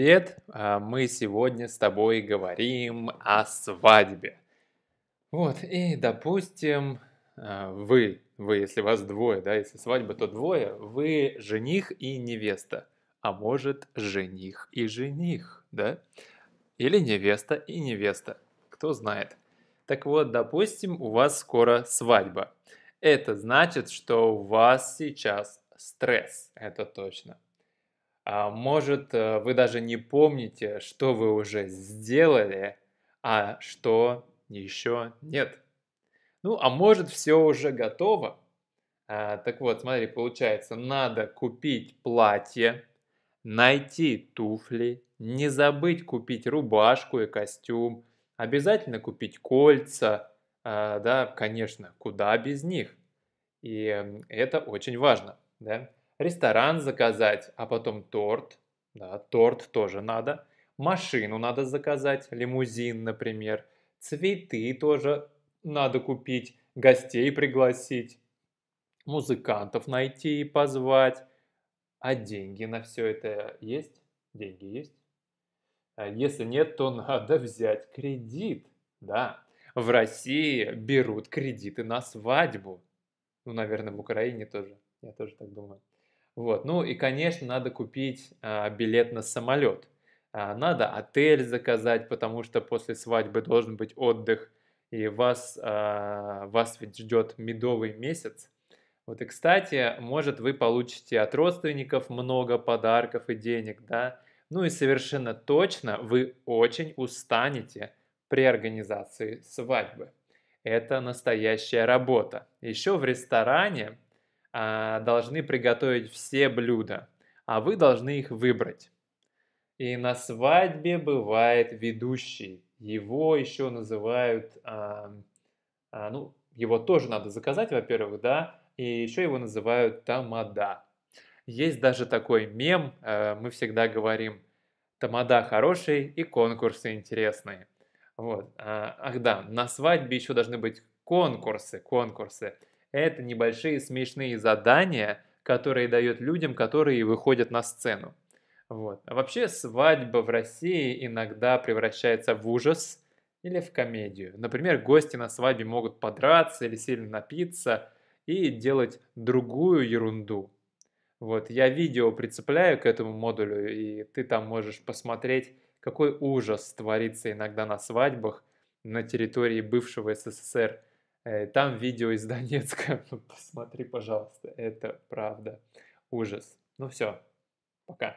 привет! А, мы сегодня с тобой говорим о свадьбе. Вот, и допустим, а, вы, вы, если вас двое, да, если свадьба, то двое, вы жених и невеста, а может жених и жених, да? Или невеста и невеста, кто знает. Так вот, допустим, у вас скоро свадьба. Это значит, что у вас сейчас стресс, это точно. А может, э, вы даже не помните, что вы уже сделали, а что еще нет. Ну, а может, все уже готово. А, так вот, смотри, получается, надо купить платье, найти туфли, не забыть купить рубашку и костюм, обязательно купить кольца, а, да, конечно, куда без них. И это очень важно, да ресторан заказать, а потом торт. Да, торт тоже надо. Машину надо заказать, лимузин, например. Цветы тоже надо купить, гостей пригласить, музыкантов найти и позвать. А деньги на все это есть? Деньги есть? А если нет, то надо взять кредит. Да, в России берут кредиты на свадьбу. Ну, наверное, в Украине тоже. Я тоже так думаю. Вот. Ну и, конечно, надо купить а, билет на самолет. А, надо отель заказать, потому что после свадьбы должен быть отдых, и вас, а, вас ведь ждет медовый месяц. Вот и, кстати, может, вы получите от родственников много подарков и денег, да? Ну и совершенно точно вы очень устанете при организации свадьбы. Это настоящая работа. Еще в ресторане должны приготовить все блюда, а вы должны их выбрать. И на свадьбе бывает ведущий. Его еще называют, а, а, ну, его тоже надо заказать, во-первых, да, и еще его называют тамада. Есть даже такой мем, а, мы всегда говорим, тамада хороший и конкурсы интересные. Вот. А, ах да, на свадьбе еще должны быть конкурсы, конкурсы это небольшие смешные задания, которые дает людям, которые выходят на сцену. Вот. А вообще свадьба в России иногда превращается в ужас или в комедию. Например, гости на свадьбе могут подраться или сильно напиться и делать другую ерунду. Вот, я видео прицепляю к этому модулю, и ты там можешь посмотреть, какой ужас творится иногда на свадьбах на территории бывшего СССР. Э, там видео из Донецка. Посмотри, пожалуйста. Это правда ужас. Ну все, пока.